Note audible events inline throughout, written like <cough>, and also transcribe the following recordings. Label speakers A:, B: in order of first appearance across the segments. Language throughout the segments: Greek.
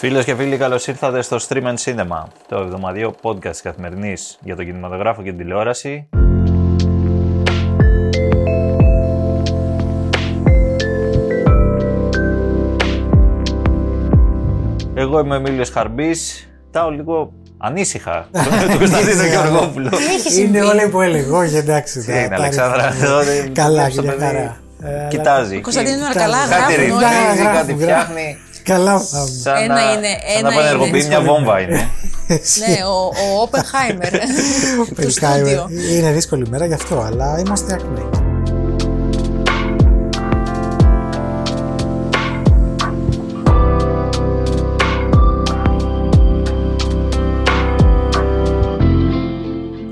A: Φίλες και φίλοι, καλώς ήρθατε στο Stream and Cinema, το εβδομαδιαίο podcast καθημερινής για τον κινηματογράφο και την τηλεόραση. Εγώ είμαι ο Εμίλιος Χαρμπής. Τάω λίγο ανήσυχα <laughs> του Κωνσταντίνο Γεωργόπουλο.
B: Είναι όλα που έλεγα. Όχι, εντάξει.
A: Τι είναι, Αλεξάνδρα,
B: Καλά, και μια χαρά.
A: Ε, Κοιτάζει.
C: Κωνσταντίνο είναι καλά,
A: Κάτι
C: γράφουν όλοι.
A: ρυθμίζει,
B: Γράφουν,
A: κάτι
B: γράφουν.
A: φτιάχνει.
B: Καλά.
A: Σαν
C: Ένα
A: να,
C: είναι-
A: σαν να
C: ένα
A: απενεργοποιεί
C: είναι.
A: μια βόμβα είναι.
C: Ναι, ο, ο Όπενχάιμερ του
B: Τελικά
C: στούντιο.
B: είναι δύσκολη μέρα γι' αυτό, αλλά είμαστε ακμαίοι.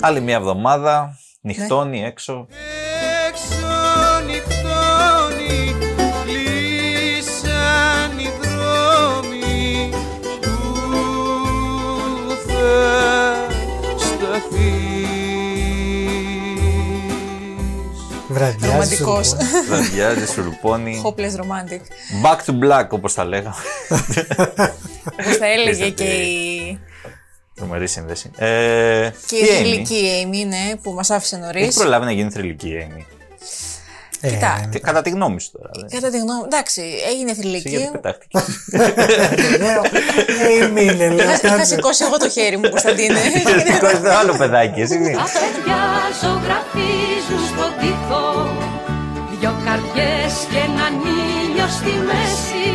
A: Άλλη μια εβδομάδα, νυχτώνει έξω.
D: Έξω
B: Βραδιάζει.
C: Ρομαντικός.
A: Βραδιάζει, σουρουπώνει.
C: Hopeless romantic.
A: Back to black, όπως τα λέγαμε.
C: Όπως θα έλεγε
A: Πίστευτη.
C: και η,
A: Τρομερή σύνδεση. Ε,
C: και
A: τι
C: η
A: Amy?
C: θηλυκή Amy, ναι, που μας άφησε
A: Έχει
C: νωρίς.
A: προλάβει να γίνει θρηλυκή η Amy.
B: Ε,
C: Κοιτά,
A: Τι- Κατά τη γνώμη σου τώρα. δε.
C: κατά τη γνώμη, εντάξει, έγινε
A: Εσύ γιατί
C: θηλυκή.
A: πετάχτηκε.
B: Ε, η μήνε, λέω.
C: Είχα- Είχα σηκώσει εγώ το χέρι μου, Κωνσταντίνε.
A: Γιατί το άλλο παιδάκι, εσύ.
E: Τα παιδιά ζωγραφίζουν στον τοίχο Δυο καρδιές και έναν ήλιο στη μέση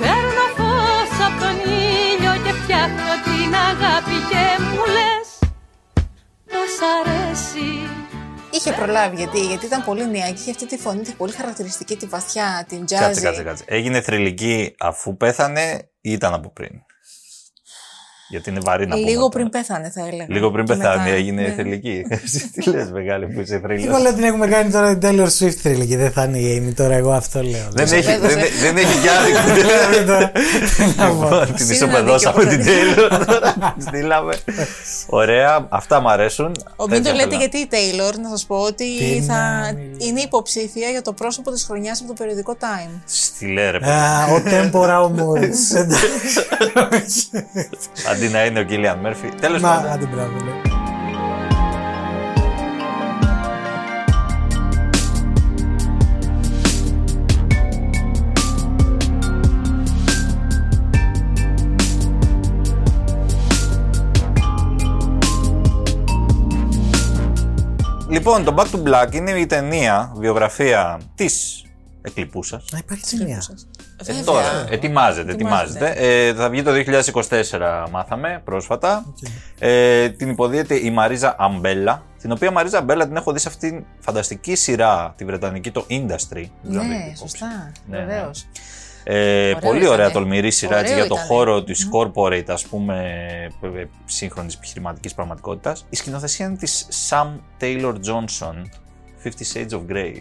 E: Παίρνω φως από τον ήλιο και φτιάχνω την αγάπη και μου λες Τος σ' αρέσει
C: Είχε προλάβει γιατί, γιατί ήταν πολύ νέα και είχε αυτή τη φωνή τη πολύ χαρακτηριστική, τη βαθιά, την jazzy.
A: Κάτσε, κάτσε, κάτσε. Έγινε θρηλυκή αφού πέθανε ή ήταν από πριν; Γιατί είναι βαρύ να πούμε.
C: Λίγο
A: τώρα.
C: πριν πέθανε, θα έλεγα.
A: Λίγο πριν
C: Και
A: πεθάνει,
C: μετά,
A: έγινε
C: ναι.
A: θρηλυκή. <laughs> Εσύ τι λες, μεγάλη που είσαι
B: Εγώ
A: θρύλος.
B: λέω την έχουμε κάνει τώρα την Taylor Swift θρύλη και δεν θα είναι η Amy τώρα, εγώ αυτό λέω.
A: Δεν
C: Το
A: έχει,
C: έδωσε.
A: δεν, δεν έχει κι άλλη.
B: Δηλαδή τώρα, τι να πω.
A: Λοιπόν, Την
C: Είναι
A: ισοπεδώσαμε
C: δίκιο,
A: την Taylor. τώρα, τη Στείλαμε. Ωραία, αυτά μου αρέσουν.
C: Ο, μην το
A: Έτσι
C: λέτε
A: απλά.
C: γιατί η Taylor, να σας πω ότι
B: Τι
C: θα
B: να μιλήσεις.
C: είναι υποψήφια για το πρόσωπο της χρονιάς από το περιοδικό Time.
A: Στείλε ρε παιδί.
B: Α, Ο τέμπορα ο Μόρις.
A: Αντί να είναι ο Κίλιαν Μέρφυ. Τέλος
B: Μα,
A: πάντων.
B: άντε μπράβο, ναι.
A: Λοιπόν, το Back to Black είναι η ταινία, βιογραφία της εκλειπούσα.
B: Να υπάρχει ταινία.
A: Ε,
C: Βέβαια.
A: τώρα, ετοιμάζεται,
C: Ετοιμάζεται.
A: ετοιμάζεται. Ε, θα βγει το 2024, μάθαμε πρόσφατα. Ε, την υποδίεται η Μαρίζα Αμπέλα, την οποία Μαρίζα Αμπέλα την έχω δει σε αυτήν φανταστική σειρά, τη βρετανική, το Industry. Δεν ξέρω αν
C: Ναι,
A: έχετε υπόψη.
C: σωστά.
A: Ναι, ναι.
C: Βεβαίως.
A: Ε, πολύ
C: ήτανε.
A: ωραία τολμηρή σειρά έτσι,
C: Ωραίο
A: για το
C: ήτανε.
A: χώρο της corporate, ας πούμε, ε, σύγχρονης επιχειρηματικής πραγματικότητας. Η σκηνοθεσία είναι της Sam Taylor Johnson, Fifty Shades of Grey.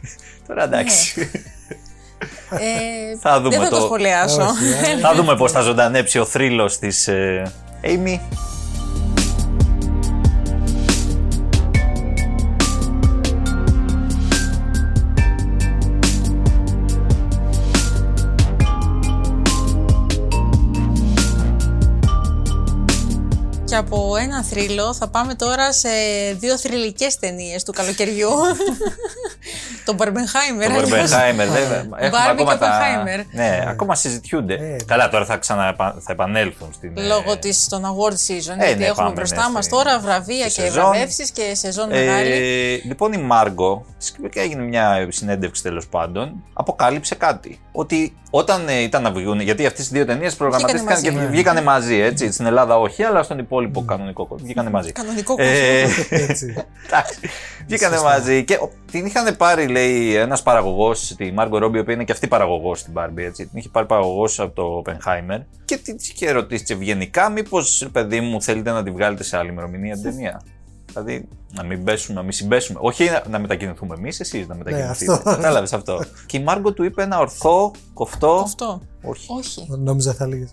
A: <laughs> Τώρα εντάξει.
C: Ε,
A: Θα δούμε
C: δεν θα το,
A: το-
C: σχολιάσω.
B: Όχι, ε.
A: Θα δούμε πώς θα ζωντανέψει ο θρύλος της ε, Amy.
C: Και από ένα θρύλο θα πάμε τώρα σε δύο θρηλυκές ταινίες του καλοκαιριού. τον <laughs> Μπαρμπενχάιμερ.
A: Το Barbenheimer, βέβαια. <laughs> Έχουμε
C: Barbie
A: ακόμα
C: και
A: τα...
C: Oppenheimer.
A: Ναι, ακόμα συζητιούνται.
B: Ε,
A: Καλά, τώρα θα, ξανα, θα επανέλθουν στην... ε,
C: Λόγω της, των award season.
A: Ε,
C: γιατί
A: ναι,
C: έχουμε
A: πάμε
C: μπροστά
A: μέσα
C: μας
A: στη-
C: τώρα βραβεία
A: στη
C: και
A: σεζόν.
C: βραβεύσεις και σεζόν μεγάλη.
A: Ε, λοιπόν, η Μάργκο, και έγινε μια συνέντευξη τέλος πάντων, αποκάλυψε κάτι. Ότι όταν ε, ήταν να βγουν, γιατί αυτές τι δύο ταινίες προγραμματίστηκαν
C: μαζί,
A: και
C: ναι.
A: βγήκανε μαζί, έτσι. Στην Ελλάδα όχι, αλλά στον υπόλοιπο κανονικό κόσμο βγήκανε μαζί.
C: Κανονικό
A: Ε,
B: Έτσι.
A: Εντάξει. Βγήκανε μαζί και ο- την είχαν πάρει, λέει, ένας παραγωγός, τη Μάργκο Ρόμπι, η οποία είναι και αυτή παραγωγός στην Barbie, έτσι. Την είχε πάρει παραγωγός από το Oppenheimer και την είχε ρωτήσει ευγενικά, μήπως, παιδί μου, θέλετε να τη βγάλετε σε άλλη ημερομηνία την ταινία; Δηλαδή, να μην πέσουμε, να μην συμπέσουμε. Όχι να, να μετακινηθούμε εμείς, εσείς να μετακινηθείτε.
B: αυτό.
A: Κατάλαβες αυτό. <laughs> και η Μάργκο του είπε ένα ορθό, κοφτό.
C: Αυτό.
A: Όχι.
C: Όχι.
B: Νόμιζα θα λέγες.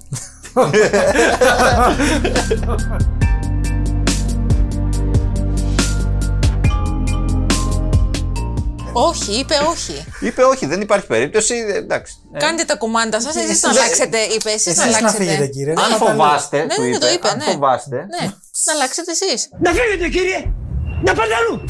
C: Όχι, είπε όχι.
A: Είπε όχι, δεν υπάρχει περίπτωση. ε, Εντάξει. Ε,
C: Κάντε τα κουμάντα σας, εσείς να
A: δεν-
C: αλλάξετε, είπε. Εσείς να
B: Εσείς να
C: αλλάξετε.
B: φύγετε, κύριε.
A: Αν
B: Να τα
A: φοβάστε,
C: Ναι,
A: του
C: ναι, ναι, το είπε,
A: αν
C: ναι.
A: φοβάστε,
C: Ναι, να αλλάξετε εσείς.
F: Να φύγετε κύριε! Να πάτε αλλού!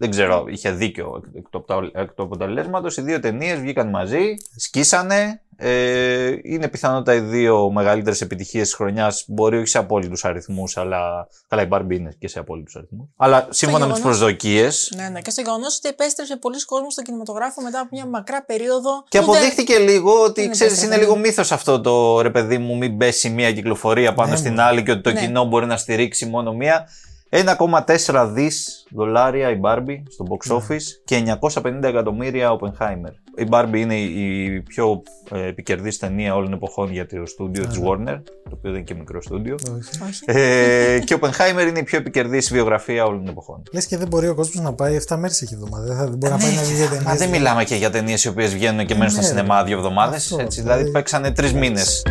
A: δεν ξέρω, είχε δίκιο εκ- εκ του απτα- εκ του αποτελέσματος. Οι δύο ταινίες βγήκαν μαζί, σκίσανε. Ε, είναι πιθανότατα οι δύο μεγαλύτερες επιτυχίες της χρονιάς. Μπορεί όχι σε απόλυτους αριθμούς, αλλά. Καλά, η Barbie είναι και σε απόλυτους αριθμούς. Αλλά σύμφωνα με τις
C: γεγονός-
A: προσδοκίε.
C: Ναι, ναι. Και στο γεγονός ότι επέστρεψε πολλοί κόσμοι στο κινηματογράφο μετά από μια μακρά περίοδο.
A: Και
C: που δεν-
A: αποδείχθηκε λίγο ότι
C: δεν
A: ξέρεις,
C: επέστρεφε,
A: είναι λίγο
C: ναι.
A: μύθος αυτό το ρε παιδί μου, μην πέσει μία κυκλοφορία πάνω
B: Ναι,
A: στην
B: μου.
A: άλλη και ότι το
C: Ναι.
A: κοινό μπορεί να στηρίξει μόνο μία. 1,4 δις δολάρια η Barbie στο box
B: Ναι.
A: office και 950 εκατομμύρια Oppenheimer. Η Barbie είναι η η πιο ε, επικερδής ταινία όλων εποχών για το στούντιο της Warner, το οποίο δεν είναι και μικρό στούντιο.
B: Όχι.
C: Όχι.
A: ε, και Oppenheimer είναι η πιο επικερδής βιογραφία όλων των εποχών.
B: Λες και δεν μπορεί ο κόσμος να πάει 7 μέρες έχει εβδομάδα. Δεν θα δεν μπορεί να πάει να δει για ταινίες.
A: Μα δεν μιλάμε και για ταινίες οι οποίες βγαίνουν και μένουν στα
B: Ναι,
A: σινεμά
B: ρε.
A: δύο εβδομάδες.
B: Αυτό,
A: Δηλαδή
B: δηλαδή-
A: παίξανε τρεις μήνες.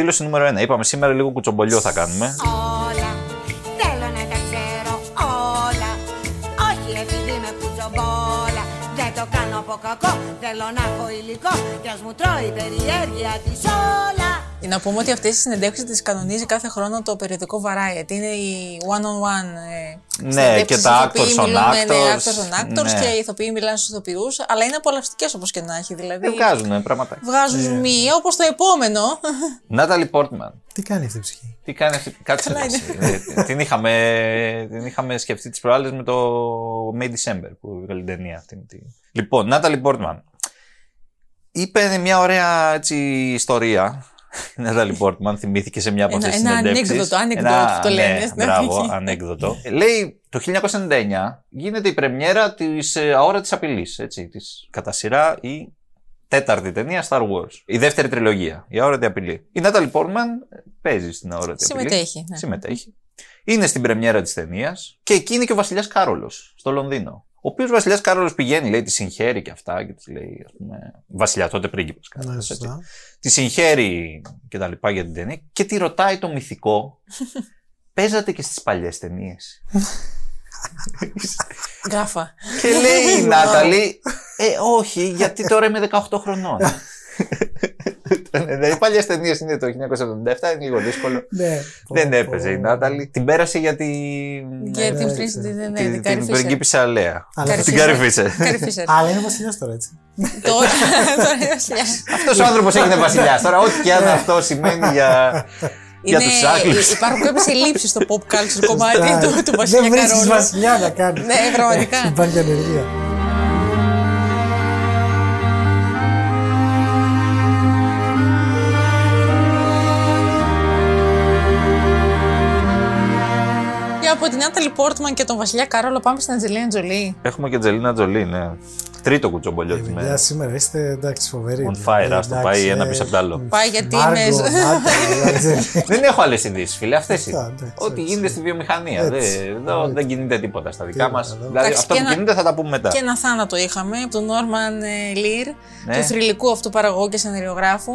A: Δήλωση νούμερο 1. Είπαμε σήμερα λίγο κουτσομπολιό θα κάνουμε.
G: Όλα, θέλω να τα ξέρω όλα Όχι επειδή με κουτσομπόλα Δεν το κάνω από κακό Θέλω να έχω υλικό Κι ας μου τρώει η περιέργεια της όλα
C: Να πούμε ότι αυτές οι συνεντεύξεις τις κανονίζει κάθε χρόνο το περιοδικό Variety. Είναι η one-on-one. ε,
A: Ναι,
C: συνεντεύξεις,
A: και τα
C: οι ηθοποιοί
A: actors on
C: μιλούν με- ναι,
A: actors,
C: actors on actors
A: ναι.
C: και οι ηθοποιοί μιλάνε στους ηθοποιούς. Αλλά είναι απολαυστικές όπως και να έχει. Δηλαδή
A: Δεν βγάζουν πράγματα.
C: βγάζουν ζουμί όπως το επόμενο.
A: Νάταλι Πόρτμαν.
B: Τι κάνει αυτή η ψυχή;
A: Τι κάνει αυτή. Κάτσε
C: Καλά
A: να Ε, την, είχαμε, την είχαμε σκεφτεί τις προάλλες με το May December που βγάλει την ταινία αυτή. τη- Λοιπόν, Νάταλι Πόρτμαν. Είπε μια ωραία έτσι, ιστορία. Η Νάταλι Πόρτμαν θυμήθηκε σε μια από
C: Ένα-
A: αυτές τις
C: ένα
A: συνεντεύξεις.
C: ανέκδοτο, ανεκδότ
A: Ένα-
C: που το λένε
A: Ναι,
C: στην
A: μπράβο,
C: αρχή.
A: ανέκδοτο. Λέει το 1999 γίνεται η πρεμιέρα της αόρατη απειλής. Της κατά σειρά η τέταρτη ταινία Star Wars. Η δεύτερη τριλογία. Η αόρατη απειλής. Η Νάταλι Πόρτμαν παίζει στην αόρατη απειλής.
C: Συμμετέχει, ναι.
A: Συμμετέχει. Είναι στην πρεμιέρα της ταινίας και εκεί είναι και ο Βασιλιάς Κάρολος στο Λονδίνο. Ο οποίος Βασιλιάς Κάρολο πηγαίνει, λέει, τη συγχαίρει και αυτά και της λέει, ας πούμε. Βασιλιά, τότε πρίγκιπας
B: Ναι,
A: Κάρολο.
B: σωστά.
A: Τη συγχαίρει και τα λοιπά για την ταινία και τη ρωτάει το μυθικό. <laughs> Παίζατε και στις παλιές ταινίες; <laughs>
C: Γκάφα.
A: και λέει η <laughs> Νάταλη, Ε, όχι, γιατί τώρα είμαι 18 χρονών. Δηλαδή, οι παλιές ταινίες είναι το 1977, είναι λίγο δύσκολο.
B: Ναι.
A: Δεν
B: Πω,
A: έπαιζε η
B: πω.
A: Νάταλη. Την πέρασε για την.
C: Για
B: ναι,
C: την
B: ναι,
C: πρίση
B: ναι.
C: τη ναι,
A: την-
C: την Κάρι
A: την
C: Φίσερ.
A: πριγκίπισσα Λέια.
B: Αλλά
A: Την Κάρι Φίσερ.
C: Κάρι Φίσερ.
B: Αλλά είναι βασιλιάς τώρα έτσι.
C: Τώρα τώρα είναι βασιλιάς.
A: Αυτός ο άνθρωπος έγινε βασιλιάς. Τώρα, ό,τι και αν αυτό σημαίνει για. Για
C: Είναι-
A: τους Άγγλους.
C: Υπάρχουν κάποιες ελλείψεις στο pop culture κομμάτι
B: Σωστά.
C: του, του Βασιλιά
B: Δεν βρίσκεις
C: Καρόλου.
B: βασιλιά να κάνεις.
C: Ναι, πραγματικά.
B: Υπάρχει ανεργία.
C: Από την Νάταλι Πόρτμαν και τον Βασιλιά Καρόλο πάμε στην Αντζελίνα Τζολί.
A: Έχουμε και Τζελίνα Τζολί, ναι. Τρίτο κουτσομπολιό της
B: Παιδιά,
A: μέρας.
B: σήμερα είστε εντάξει φοβεροί.
A: On fire, ας το
B: Εντάξει,
A: πάει ένα
B: ε,
A: πίσω απ' τ' άλλο.
C: Πάει γιατί
B: Μάργκο,
C: είναι.
B: Νάταλη, Αντζέλη. <laughs>
A: Δεν έχω άλλες ειδήσεις, φίλε. Αυτές είναι.
B: εντάξει,
A: Ό,τι
B: έτσι.
A: γίνεται στη βιομηχανία.
B: Έτσι.
A: Δεν, εδώ δεν κινείται τίποτα στα δικά μας.
B: Τίποτα, εδώ.
A: Δηλαδή,
C: Εντάξει,
A: αυτό
C: και
A: που
C: ένα-
A: κινείται θα τα πούμε μετά.
C: Και ένα θάνατο είχαμε από τον Νόρμαν Λίρ,
A: Ναι.
C: του θρηλυκού αυτού παραγωγού και σεναριογράφου,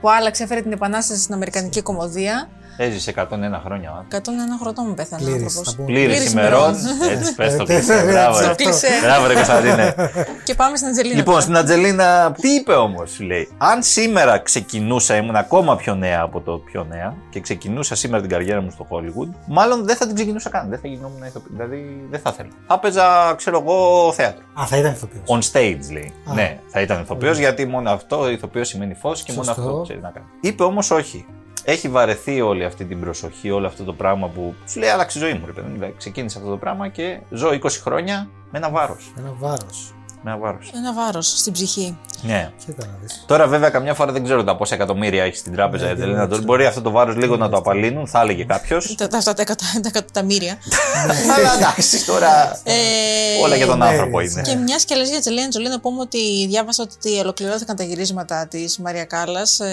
C: που άλλαξε, έφερε την επανάσταση στην Αμερικανική κομμωδία.
A: Έζησε 101 χρόνια. ο
C: 101 χρονών πέθανε ο
B: Πλήρης,
C: άνθρωπος.
B: θα πούμε.
A: Πλήρης
C: Πλήρης
A: ημερών.
C: ημερών.
A: Έτσι, πες το
B: Ε,
A: κλεισέ.
B: ε,
A: Μπράβο,
B: ε,
A: ρε.
C: κλεισέ.
A: Μπράβο, ρε Κωνσταντίνε.
C: Και πάμε στην Αντζελίνα.
A: Λοιπόν,
C: τώρα.
A: στην Ατζελίνα, τι είπε όμως, λέει. Αν σήμερα ξεκινούσα, ήμουν ακόμα πιο νέα από το πιο νέα και ξεκινούσα σήμερα την καριέρα μου στο Hollywood, μάλλον δεν θα την ξεκινούσα καν. Δεν θα γινόμουν ηθοποιή. Δηλαδή δεν θα ήθελα. Θα παίζα, ξέρω εγώ, θέατρο.
B: Α, θα ήταν ηθοποιός.
A: On stage, λέει.
B: Α.
A: Ναι, θα ήταν ηθοποιός γιατί μόνο αυτό, ηθοποιός σημαίνει φως και μόνο
B: Σωστό.
A: αυτό ξέρει να κάνει. Είπε όμως όχι. Έχει βαρεθεί όλη αυτή την προσοχή, όλο αυτό το πράγμα που σου λέει άλλαξε η ζωή μου. Ρε, παιδί. μου. Ξεκίνησε αυτό το πράγμα και ζω 20 χρόνια με ένα βάρος.
B: Ένα βάρος.
A: Με ένα βάρος.
C: Ένα βάρος στην ψυχή.
A: Ναι.
B: Κοίτα να δεις.
A: Τώρα, βέβαια, καμιά φορά δεν ξέρω τα πόσα εκατομμύρια έχει στην τράπεζα
B: Ναι,
A: η
B: δεν
A: Ατζελίνα
B: ξέρω.
A: Τζολί. Μπορεί αυτό το βάρος λίγο να το απαλύνουν, θα έλεγε κάποιος.
C: Τα, τα, τα, τα, εκατο- τα εκατομμύρια. <laughs>
A: Αλλά εντάξει, τώρα.
C: Ε,
A: Όλα για τον
B: ναι,
A: άνθρωπο
B: έτσι.
A: είναι.
C: Και μια και λες για Τζελίνα Τζολί, να πούμε ότι διάβασα ότι ολοκληρώθηκαν τα γυρίσματα της Μαρία Κάλλας. Ε,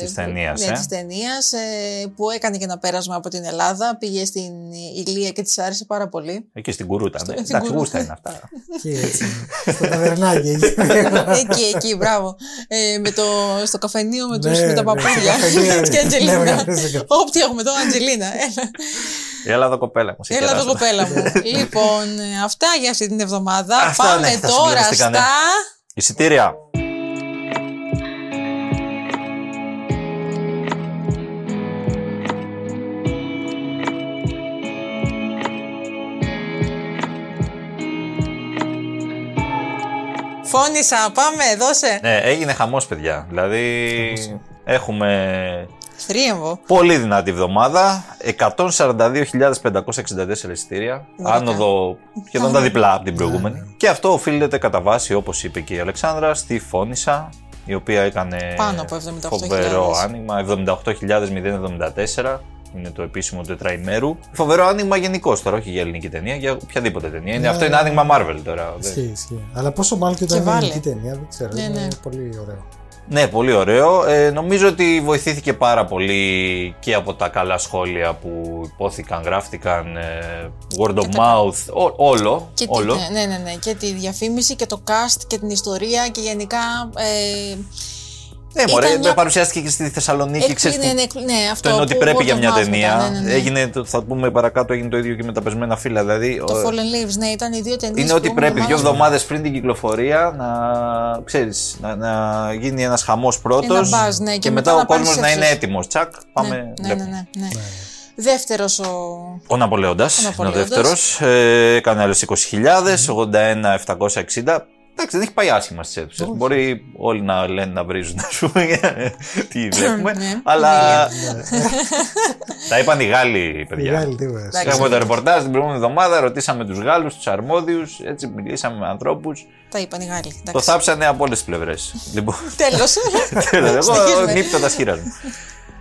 A: Της ταινίας,
C: Ναι,
A: ε.
C: της ταινίας, ε, που έκανε και ένα πέρασμα από την Ελλάδα. Πήγε στην Ηλία και της άρεσε πάρα πολύ.
A: Εκεί στην κουρούτα. Ναι.
C: στην
A: Εντάξει,
C: Κουρούτα.
A: γούστα είναι αυτά.
B: Και έτσι. <laughs> Στον ταβερνάκι. εκεί.
C: εκεί, εκεί, μπράβο. Ε, με το, στο καφενείο με, τους,
B: Ναι,
C: με τα
B: ναι,
C: παππούλια.
B: στο καφενείο, <laughs>
C: και
B: ναι,
C: Αντζελίνα.
B: μεγάλωσε το-
C: Όπ, τι έχουμε εδώ, Αντζελίνα. Έλα,
A: Έλα εδώ κοπέλα μου. σε
C: έλα εδώ,
A: κεράσω.
C: κοπέλα μου. <laughs> λοιπόν, ε, αυτά για αυτή την εβδομάδα.
A: Αυτά,
C: Πάμε
A: ναι, θα
C: τώρα
A: συμπληρωθήκανε.
C: στα.
A: Εισιτήρια.
C: Φώνησα, πάμε, δώσε.
A: Ναι, έγινε χαμός παιδιά. Δηλαδή έχουμε
C: Θρίαμβο.
A: πολύ δυνατή εβδομάδα. 142.564 εισιτήρια.
C: Ωραία.
A: Άνοδο σχεδόν τα διπλά από την προηγούμενη. Και αυτό οφείλεται κατά βάση, όπως είπε και η Αλεξάνδρα, στη Φώνησα, η οποία έκανε
C: Πάνω από 78.000.
A: φοβερό άνοιγμα. 78.074 είναι το επίσημο τετραημέρου. Φοβερό άνοιγμα γενικώς τώρα, όχι για ελληνική ταινία, για οποιαδήποτε ταινία. Είναι,
B: Ναι.
A: αυτό είναι άνοιγμα Marvel τώρα.
B: Ισχύει, ισχύει. Αλλά πόσο μάλλον και όταν
C: Και
B: είναι
C: βάλε.
B: ελληνική ταινία, δεν ξέρω.
C: Ναι,
B: είναι
C: ναι.
B: πολύ ωραίο.
A: Ναι, πολύ ωραίο. Ε, νομίζω ότι βοηθήθηκε πάρα πολύ και από τα καλά σχόλια που υπόθηκαν, γράφτηκαν, ε, word of
C: Και τα-
A: mouth, ό- όλο.
C: Και
A: όλο.
C: Τη, ναι, ναι, ναι. Και τη διαφήμιση και το cast και την ιστορία και γενικά. Ε,
A: Ναι, μωρέ,
C: ήταν μια-
A: παρουσιάστηκε και στη Θεσσαλονίκη.
C: εκ-
A: ξέρεις
C: ναι,
A: τι-
C: ναι, ναι, αυτό
A: Αυτό είναι ότι
C: που
A: πρέπει
C: word
A: για
C: of
A: μια
C: mouth
A: ταινία.
C: μετά, ναι, ναι, ναι.
A: Έγινε, το- θα πούμε παρακάτω, έγινε το ίδιο και με τα πεσμένα φύλλα. Δηλαδή,
C: Το
A: ο-
C: Fallen Leaves, ναι, ήταν οι δύο ταινίες.
A: είναι ότι πρέπει δύο εβδομάδες πριν την κυκλοφορία να, ξέρεις, να, να γίνει ένας χαμός πρώτος.
C: Ένα buzz, ναι,
A: και,
C: και
A: μετά,
C: μετά
A: ο
C: να πάνε
A: κόσμος
C: στις
A: να είναι
C: αίθουσες.
A: έτοιμος. Τσακ, πάμε.
C: Ναι, ναι,
A: βλέπουμε.
C: ναι, ναι, ναι. Δεύτερος ο.
A: Ο Ναπολέοντας είναι ο
C: Ναπολέοντας.
A: δεύτερος. Ε, έκανε άλλες 20.000, 81.760. Εντάξει, δεν έχει πάει άσχημα στις αίθουσες. Μπορεί όλοι να λένε να βρίζουν, ας πούμε, για τι βλέπουμε.
C: Ναι,
A: αλλά. <laughs> Τα είπαν οι Γάλλοι,
B: Η
A: παιδιά.
B: Γάλλη, τι είπες.
C: Εντάξει.
A: Είχαμε το ρεπορτάζ την προηγούμενη εβδομάδα, ρωτήσαμε τους Γάλλους, τους αρμόδιους, έτσι μιλήσαμε με ανθρώπους.
C: Τα είπαν οι Γάλλοι.
A: Το θάψανε από όλες τις πλευρές. <laughs> λοιπόν,
C: Τέλος. <laughs>
A: τέλος, εγώ
C: Συνεχίζουμε.
A: νύπτοντα χείρα μου.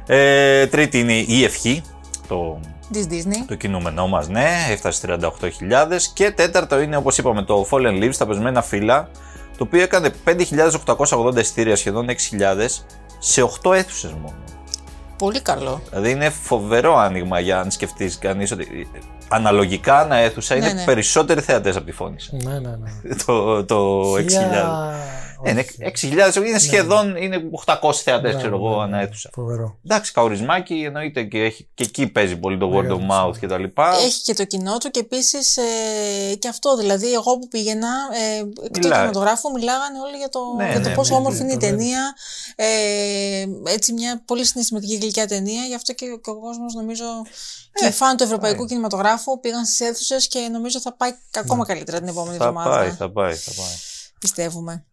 A: Ε, τρίτη είναι η Ευχή, το
C: Της Disney.
A: το κινούμενό μας, ναι, έφτασε 38.000 και τέταρτο είναι όπως είπαμε το Fallen Leaves, τα πεσμένα φύλλα, το οποίο έκανε 5.880 εισιτήρια, σχεδόν 6.000 σε 8 αίθουσες μόνο.
C: Πολύ καλό.
A: Δηλαδή είναι φοβερό άνοιγμα για αν σκεφτείς κανείς ότι αναλογικά ανά αίθουσα είναι
C: Ναι, ναι.
A: περισσότεροι θεατές από τη φωνή.
B: Ναι, ναι, ναι. <laughs>
A: το, το 6.000. Ναι, είναι 6.000 είναι σχεδόν είναι 800 θεατές, ξέρω εγώ, ανά αίθουσα.
B: Φοβερό.
A: Εντάξει, καουρισμάκι εννοείται και, έχει, και εκεί παίζει πολύ το word of
B: Μεγάλο,
A: mouth και τα λοιπά.
C: Έχει και το κοινό του και επίσης ε, και αυτό. Δηλαδή, εγώ που πήγαινα, ε, εκτός
A: Μιλάει.
C: κινηματογράφου, μιλάγανε όλοι για το,
A: Ναι,
C: για το
A: ναι,
C: πόσο
A: ναι,
C: όμορφη
B: ναι,
C: είναι η
B: το
C: ταινία. Ε, έτσι, μια πολύ συναισθηματική γλυκιά ταινία. Γι' αυτό και, και ο κόσμος, νομίζω, και οι φαν του ευρωπαϊκού κινηματογράφου πήγαν στις αίθουσες και νομίζω θα πάει ακόμα καλύτερα την επόμενη
A: Θα
C: εβδομάδα.
A: πάει, θα πάει, θα πάει.
C: Πιστεύουμε.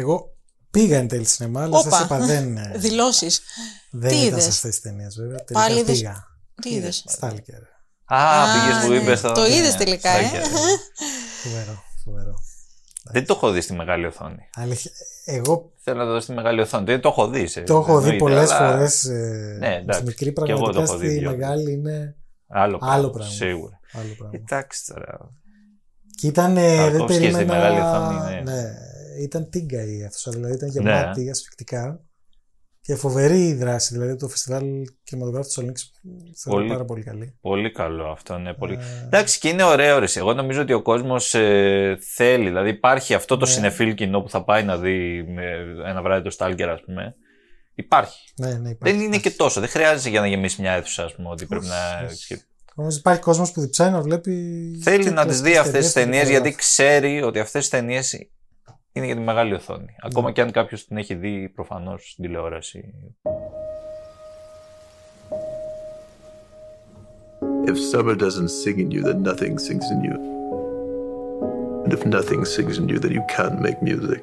B: Εγώ πήγα εν τέλει σινεμά, αλλά
C: Όπα.
B: σα είπα δεν, ε,
C: Δηλώσεις.
B: δεν
C: Τι
B: ήταν
C: είδες;
B: σε αυτές τις ταινίες βέβαια.
C: Πάλι
B: Τελικά
C: είδες-
B: πήγα.
C: Τι είδες;
B: Στάλκερ.
A: Α,
C: Α,
A: πήγες που
C: ναι.
A: είπες το.
C: Το
A: ναι,
C: είδες τελικά, ε;
A: Στάκια.
B: Φοβερό, φοβερό.
A: Δεν το έχω δει στη μεγάλη οθόνη.
B: Αλήθεια, εγώ
A: Θέλω να το δω στη μεγάλη οθόνη. Δεν το έχω δει. σε-
B: το έχω δει
A: εννοείται,
B: πολλές
A: αλλά
B: φορές.
A: Ναι, εντάξει.
B: Στη μικρή
A: Και εγώ το
B: πραγματικά
A: έχω δει
B: στη
A: δυο.
B: μεγάλη είναι
A: Άλλο,
B: Άλλο πράγμα.
A: Σίγουρα.
B: άλλο πράγμα.
A: Εντάξει τώρα.
B: Και ήταν. ε, δεν
A: Ταρκόφσκι στη
B: περίμενα.
A: μεγάλη οθόνη, ναι.
B: ναι. Ήταν τίγκα η αίθουσα, δηλαδή ήταν γεμάτη
A: Ναι.
B: ασφυκτικά. Και φοβερή η δράση. Δηλαδή το φεστιβάλ κινηματογράφου της Ολύμπη θεωρώ
A: Πολύ.
B: πάρα πολύ καλή.
A: Πολύ καλό αυτό. Ναι, πολύ...
B: Ε,
A: Εντάξει, και είναι ωραίο. Ρε. Εγώ νομίζω ότι ο κόσμος ε, θέλει. Δηλαδή υπάρχει αυτό το
B: Ναι.
A: συνεφίλ κοινό που θα πάει να δει με ένα βράδυ το Στάλκερ, ας πούμε. Υπάρχει.
B: ναι, ναι, υπάρχει,
A: δεν είναι
B: υπάρχει.
A: και τόσο. Δεν χρειάζεται για να γεμίσεις μια αίθουσα, ας πούμε, ότι πρέπει να.
B: Όμως υπάρχει κόσμος που διψάει να βλέπει.
A: Θέλει
B: και
A: να τις δει
B: κλασικές
A: αυτές τις
B: ταινίες
A: ταινίες
B: και
A: γιατί ξέρει ότι αυτές τις ταινίες είναι για τη μεγάλη οθόνη.
B: Ναι.
A: Ακόμα και αν κάποιο την έχει δει προφανώ στην τηλεόραση.
H: If summer doesn't sing in you, then nothing sings in you. And if nothing sings in you, then you can't make music.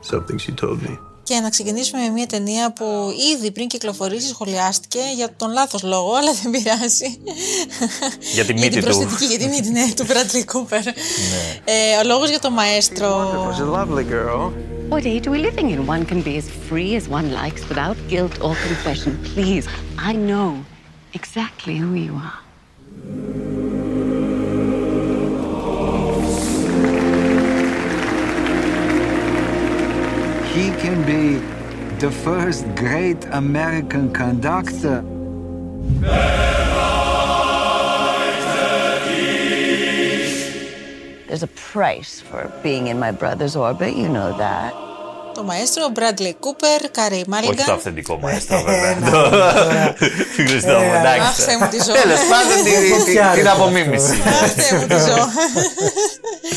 H: Something she told me.
C: Και να ξεκινήσουμε με μια ταινία που ήδη πριν κυκλοφορήσει σχολιάστηκε για τον λάθος λόγο, αλλά δεν πειράζει.
A: Για τη
C: για
A: μύτη
C: την
A: του.
C: προσθετική, για τη μύτη, ναι, του Bradley <laughs> Cooper. ε, ο λόγος για το μαέστρο.
D: She's a lovely girl.
I: What age are we living in? One can be as free as one likes without guilt or confession. Please, I know exactly who you are.
J: He can be the first great American conductor.
I: There's a
K: price for being in my brother's orbit. You know that.
C: Το μαέστρο, Bradley Cooper, Κάρι
A: Όχι το
C: Μάλιγκαν.
A: αυθεντικό μαέστρο, βέβαια.
B: Ε, <laughs>
A: Χριστό μου,
B: ε,
C: Αχ,
A: εντάξει.
C: Θεέ μου τι ζω.
A: Τέλος πάντων <laughs> την- την-
B: Φτιάχνει
A: την
B: αυτό.
A: απομίμηση.
C: Αχ, Θεέ μου τι ζω. <laughs>